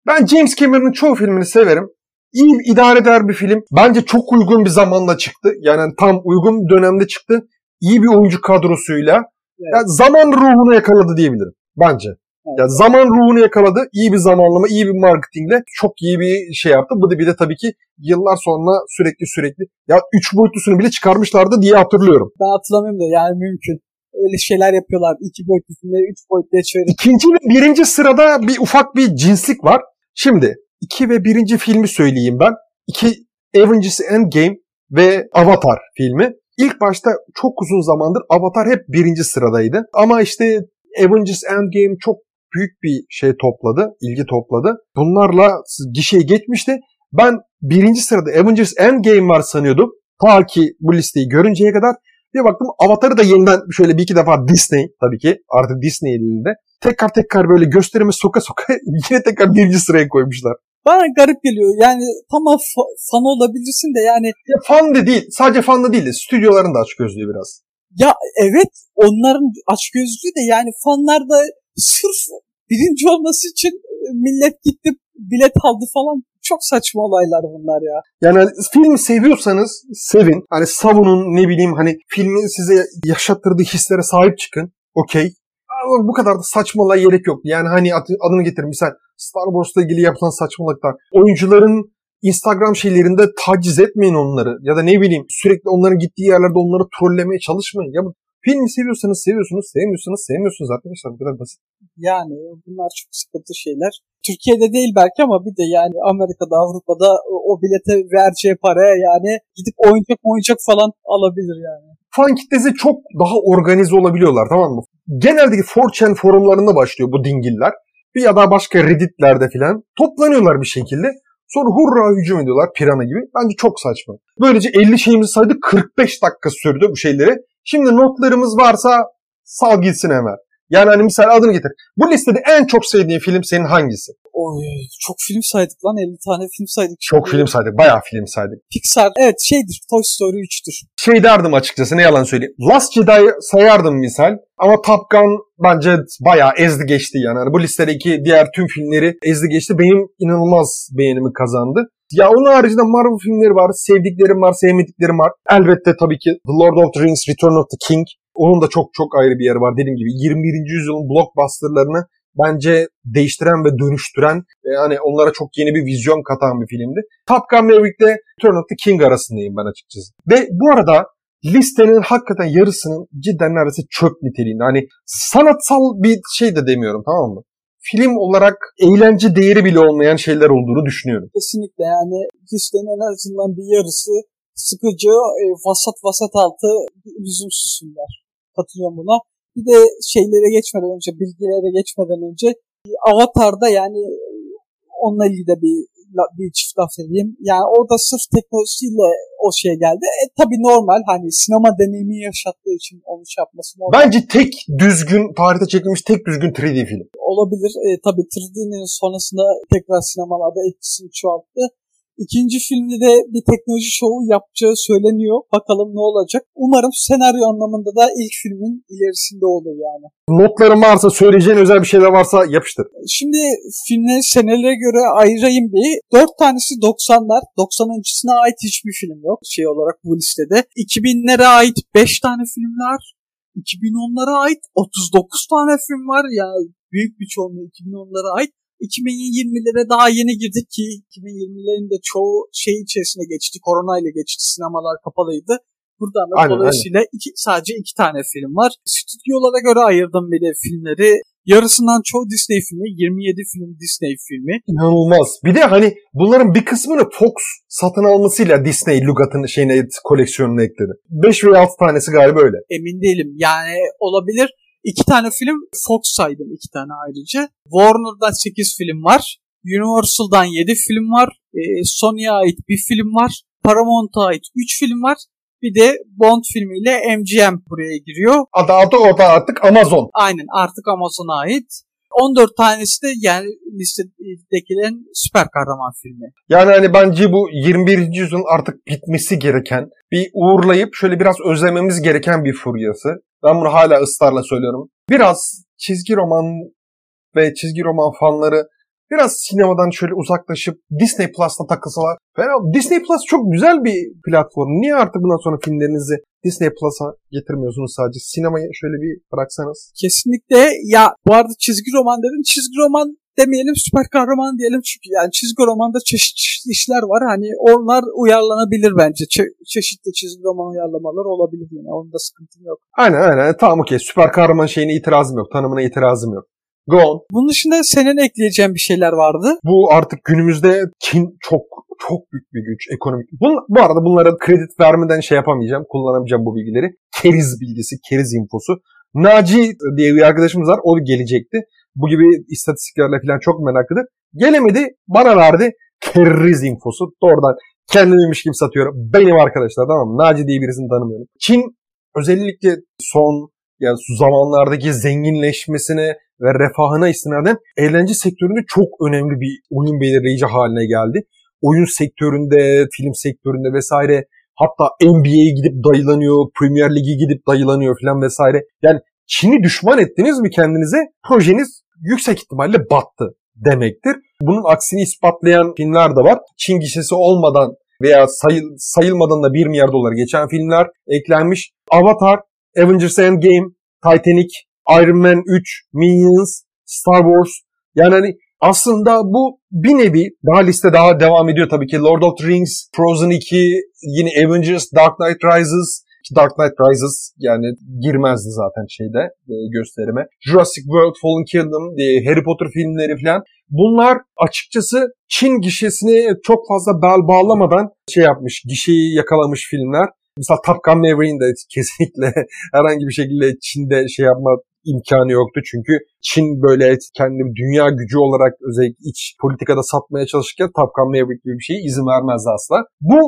Ben James Cameron'ın çoğu filmini severim. İyi idare eder bir film. Bence çok uygun bir zamanda çıktı. Yani tam uygun bir dönemde çıktı. İyi bir oyuncu kadrosuyla. Evet. Yani zaman ruhunu yakaladı diyebilirim. Bence. Evet. Yani zaman ruhunu yakaladı. İyi bir zamanlama, iyi bir marketingle çok iyi bir şey yaptı. Bu da bir de tabii ki yıllar sonra sürekli sürekli ya 3 boyutlusunu bile çıkarmışlardı diye hatırlıyorum. Ben hatırlamıyorum da yani mümkün. Öyle şeyler yapıyorlar. İki filmleri üç boyutluya çevirip. İkinci ve birinci sırada bir ufak bir cinslik var. Şimdi iki ve birinci filmi söyleyeyim ben. İki Avengers Endgame ve Avatar filmi. İlk başta çok uzun zamandır Avatar hep birinci sıradaydı. Ama işte Avengers Endgame çok büyük bir şey topladı, ilgi topladı. Bunlarla gişeye geçmişti. Ben birinci sırada Avengers Endgame var sanıyordum. Ta ki bu listeyi görünceye kadar bir baktım Avatar'ı da yeniden şöyle bir iki defa Disney tabii ki artık Disney elinde. Tekrar tekrar böyle gösterime soka soka <laughs> yine tekrar birinci sıraya koymuşlar. Bana garip geliyor. Yani tamam fa- fan olabilirsin de yani Ya fan da değil, sadece fan da değil de stüdyoların da aç gözlüğü biraz. ya evet onların açgözlüğü de yani fanlar da sırf birinci olması için e, millet gitti bilet aldı falan. Çok saçma olaylar bunlar ya. Yani hani film seviyorsanız sevin. Hani savunun ne bileyim hani filmin size yaşattırdığı hislere sahip çıkın. Okey. Ama bu kadar da saçmalığa gerek yok. Yani hani adı- adını getir. Misal Star Wars'la ilgili yapılan saçmalıklar. Oyuncuların Instagram şeylerinde taciz etmeyin onları. Ya da ne bileyim sürekli onların gittiği yerlerde onları trollemeye çalışmayın. Ya bu filmi seviyorsanız seviyorsunuz, sevmiyorsanız sevmiyorsunuz arkadaşlar. Bu kadar basit. Yani bunlar çok sıkıntı şeyler. Türkiye'de değil belki ama bir de yani Amerika'da, Avrupa'da o, bilete vereceği paraya yani gidip oyuncak oyuncak falan alabilir yani. fan kitlesi çok daha organize olabiliyorlar tamam mı? Geneldeki 4chan forumlarında başlıyor bu dingiller. Bir ya da başka redditlerde filan toplanıyorlar bir şekilde. Sonra hurra hücum ediyorlar pirana gibi. Bence çok saçma. Böylece 50 şeyimizi saydık 45 dakika sürdü bu şeyleri. Şimdi notlarımız varsa sal gitsin hemen. Yani hani misal adını getir. Bu listede en çok sevdiğin film senin hangisi? Oy, çok film saydık lan 50 tane film saydık. Çok film saydık. Bayağı film saydık. Pixar evet şeydir Toy Story 3'tür. şey derdim açıkçası ne yalan söyleyeyim. Last Jedi'yi sayardım misal ama Top Gun bence bayağı ezdi geçti yani. Hani bu listedeki diğer tüm filmleri ezdi geçti. Benim inanılmaz beğenimi kazandı. Ya onun haricinde Marvel filmleri var. Sevdiklerim var, sevmediklerim var. Elbette tabii ki The Lord of the Rings, Return of the King. Onun da çok çok ayrı bir yeri var. Dediğim gibi 21. yüzyılın blockbusterlarını bence değiştiren ve dönüştüren yani onlara çok yeni bir vizyon katan bir filmdi. Top Gun Maverick'le Return of the King arasındayım ben açıkçası. Ve bu arada listenin hakikaten yarısının cidden neredeyse çöp niteliğinde. Hani sanatsal bir şey de demiyorum tamam mı? Film olarak eğlence değeri bile olmayan şeyler olduğunu düşünüyorum. Kesinlikle yani listenin en azından bir yarısı sıkıcı, e, vasat vasat altı lüzumsuz filmler. Katılıyorum buna. Bir de şeylere geçmeden önce, bilgilere geçmeden önce Avatar'da yani e, onunla ilgili de bir bir çift laf edeyim. Yani orada sırf teknolojisiyle o şey geldi. E tabi normal hani sinema deneyimi yaşattığı için onu şey yapması normal. Bence tek düzgün, tarihte çekilmiş tek düzgün 3D film. olabilir. E, tabii 3D'nin sonrasında tekrar sinemalarda etkisini çoğalttı. İkinci filmde de bir teknoloji şovu yapacağı söyleniyor. Bakalım ne olacak. Umarım senaryo anlamında da ilk filmin ilerisinde olur yani. Notların varsa, söyleyeceğin özel bir şeyler varsa yapıştır. Şimdi filmleri senelere göre ayırayım bir. Dört tanesi 90'lar. 90 öncesine ait hiçbir film yok şey olarak bu listede. 2000'lere ait 5 tane film var. 2010'lara ait 39 tane film var. Yani büyük bir çoğunluğu 2010'lara ait. 2020'lere daha yeni girdik ki 2020'lerin de çoğu şey içerisine geçti. Korona ile geçti. Sinemalar kapalıydı. Buradan da Aynen, dolayısıyla iki, sadece iki tane film var. Stüdyolara göre ayırdım bir de filmleri. Yarısından çoğu Disney filmi. 27 film Disney filmi. İnanılmaz. Bir de hani bunların bir kısmını Fox satın almasıyla Disney Lugat'ın şeyine koleksiyonuna ekledi. 5 veya 6 tanesi galiba öyle. Emin değilim. Yani olabilir. İki tane film Fox saydım iki tane ayrıca. Warner'dan 8 film var. Universal'dan 7 film var. E, Sony'ye ait bir film var. Paramount'a ait 3 film var. Bir de Bond filmiyle MGM buraya giriyor. Adı adı o da artık Amazon. Aynen artık Amazon'a ait. 14 tanesi de yani listedekilerin süper kahraman filmi. Yani hani bence bu 21. yüzyılın artık bitmesi gereken bir uğurlayıp şöyle biraz özlememiz gereken bir furyası. Ben bunu hala ısrarla söylüyorum. Biraz çizgi roman ve çizgi roman fanları biraz sinemadan şöyle uzaklaşıp Disney Plus'ta takılsalar. Fena. Disney Plus çok güzel bir platform. Niye artık bundan sonra filmlerinizi Disney Plus'a getirmiyorsunuz sadece? Sinemayı şöyle bir bıraksanız. Kesinlikle ya bu arada çizgi roman dedin. Çizgi roman demeyelim süper kahraman diyelim çünkü yani çizgi romanda çeşitli çeşit işler var. Hani onlar uyarlanabilir bence. Çe- çeşitli çizgi roman uyarlamaları olabilir yine. Onda sıkıntım yok. Aynen aynen. Tamam okey. Süper kahraman şeyine itirazım yok. Tanımına itirazım yok. Go on. Bunun dışında senin ekleyeceğin bir şeyler vardı. Bu artık günümüzde Çin çok çok büyük bir güç ekonomik. Bun, bu arada bunlara kredi vermeden şey yapamayacağım, kullanamayacağım bu bilgileri. Keriz bilgisi, keriz infosu. Naci diye bir arkadaşımız var, o gelecekti. Bu gibi istatistiklerle falan çok meraklıdır. Gelemedi, bana verdi keriz infosu. Doğrudan kendimmiş gibi satıyorum. Benim arkadaşlar tamam mı? Naci diye birisini tanımıyorum. Çin özellikle son yani zamanlardaki zenginleşmesine ve refahına istinaden eğlence sektöründe çok önemli bir oyun belirleyici haline geldi. Oyun sektöründe, film sektöründe vesaire hatta NBA'ye gidip dayılanıyor, Premier Lig'e gidip dayılanıyor falan vesaire. Yani Çin'i düşman ettiniz mi kendinize projeniz yüksek ihtimalle battı demektir. Bunun aksini ispatlayan filmler de var. Çin gişesi olmadan veya sayıl, sayılmadan da 1 milyar dolar geçen filmler eklenmiş. Avatar, Avengers Endgame, Titanic, Iron Man 3, Minions, Star Wars. Yani hani aslında bu bir nevi daha liste daha devam ediyor tabii ki. Lord of the Rings, Frozen 2, yine Avengers, Dark Knight Rises. Dark Knight Rises yani girmezdi zaten şeyde e, gösterime. Jurassic World, Fallen Kingdom, e, Harry Potter filmleri falan. Bunlar açıkçası Çin gişesini çok fazla bel bağlamadan şey yapmış, gişeyi yakalamış filmler. Mesela Top Gun Maverick'in de <laughs> kesinlikle herhangi bir şekilde Çin'de şey yapma imkanı yoktu. Çünkü Çin böyle kendi dünya gücü olarak özellikle iç politikada satmaya çalışırken Top Gun Maverick gibi bir şeye izin vermezdi asla. Bu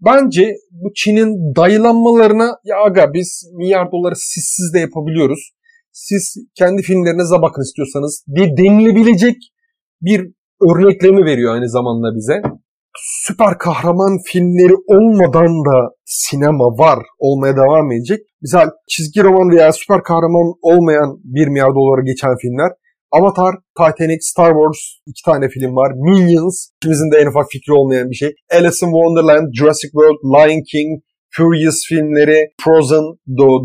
bence bu Çin'in dayılanmalarına ya aga biz milyar doları sizsiz de yapabiliyoruz. Siz kendi filmlerinize bakın istiyorsanız diye denilebilecek bir örneklemi veriyor aynı zamanda bize. Süper kahraman filmleri olmadan da sinema var, olmaya devam edecek. Misal çizgi roman veya süper kahraman olmayan 1 milyar dolara geçen filmler. Avatar, Titanic, Star Wars iki tane film var. Minions, ikimizin de en ufak fikri olmayan bir şey. Alice in Wonderland, Jurassic World, Lion King, Furious filmleri, Frozen,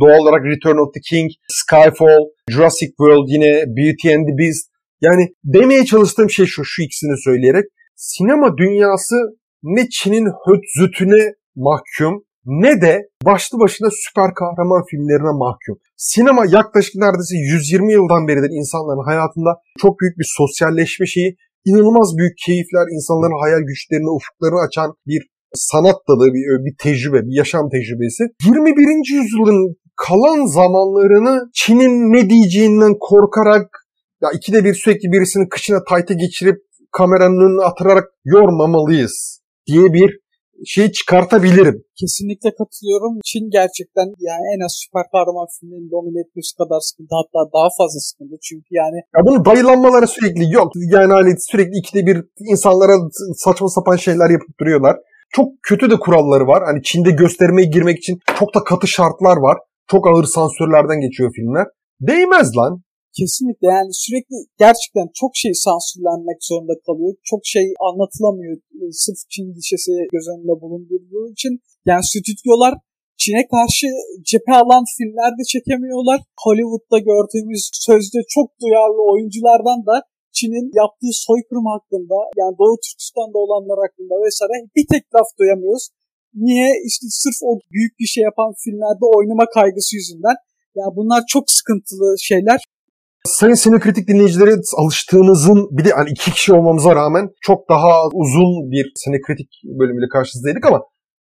doğal olarak Return of the King, Skyfall, Jurassic World yine Beauty and the Beast. Yani demeye çalıştığım şey şu, şu ikisini söyleyerek. Sinema dünyası ne Çin'in hötzütüne mahkum ne de başlı başına süper kahraman filmlerine mahkum. Sinema yaklaşık neredeyse 120 yıldan beridir insanların hayatında çok büyük bir sosyalleşme şeyi, inanılmaz büyük keyifler, insanların hayal güçlerini, ufuklarını açan bir sanat dalı, bir, bir tecrübe, bir yaşam tecrübesi. 21. yüzyılın kalan zamanlarını Çin'in ne diyeceğinden korkarak ya ikide bir sürekli birisinin kışına tayta geçirip kameranın önüne atırarak yormamalıyız diye bir şey çıkartabilirim. Kesinlikle katılıyorum. Çin gerçekten yani en az süper kahraman filmlerini domine etmesi kadar sıkıntı hatta daha fazla sıkıntı. Çünkü yani ya bunun dayılanmaları sürekli yok. Yani hani sürekli ikide bir insanlara saçma sapan şeyler yapıp duruyorlar. Çok kötü de kuralları var. Hani Çin'de göstermeye girmek için çok da katı şartlar var. Çok ağır sansürlerden geçiyor filmler. Değmez lan. Kesinlikle yani sürekli gerçekten çok şey sansürlenmek zorunda kalıyor. Çok şey anlatılamıyor e, sırf Çin dişesi göz önünde bulundurduğu için. Yani stüdyolar Çin'e karşı cephe alan filmler de çekemiyorlar. Hollywood'da gördüğümüz sözde çok duyarlı oyunculardan da Çin'in yaptığı soykırım hakkında yani Doğu Türkistan'da olanlar hakkında vesaire bir tek laf duyamıyoruz. Niye? İşte sırf o büyük bir şey yapan filmlerde oynama kaygısı yüzünden. Ya bunlar çok sıkıntılı şeyler. Sayın Sinekritik dinleyicileri alıştığımızın bir de hani iki kişi olmamıza rağmen çok daha uzun bir Sinekritik bölümüyle karşınızdaydık ama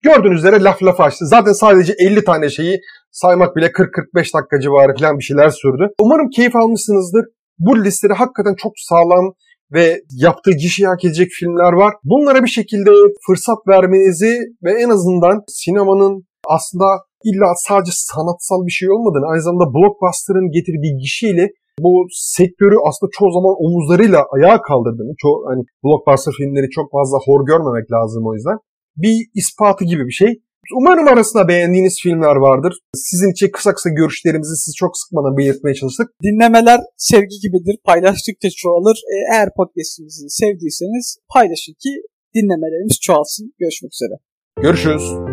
gördüğünüz üzere laf laf açtı. Zaten sadece 50 tane şeyi saymak bile 40-45 dakika civarı falan bir şeyler sürdü. Umarım keyif almışsınızdır. Bu listede hakikaten çok sağlam ve yaptığı gişeyi hak edecek filmler var. Bunlara bir şekilde fırsat vermenizi ve en azından sinemanın aslında illa sadece sanatsal bir şey olmadığını, aynı zamanda blockbuster'ın getirdiği gişeyle bu sektörü aslında çoğu zaman omuzlarıyla ayağa kaldırdığını, çoğu hani blockbuster filmleri çok fazla hor görmemek lazım o yüzden. Bir ispatı gibi bir şey. Umarım arasında beğendiğiniz filmler vardır. Sizin için kısa kısa görüşlerimizi siz çok sıkmadan belirtmeye çalıştık. Dinlemeler sevgi gibidir. Paylaştıkça çoğalır. E, Eğer podcastimizi sevdiyseniz paylaşın ki dinlemelerimiz çoğalsın. Görüşmek üzere. Görüşürüz.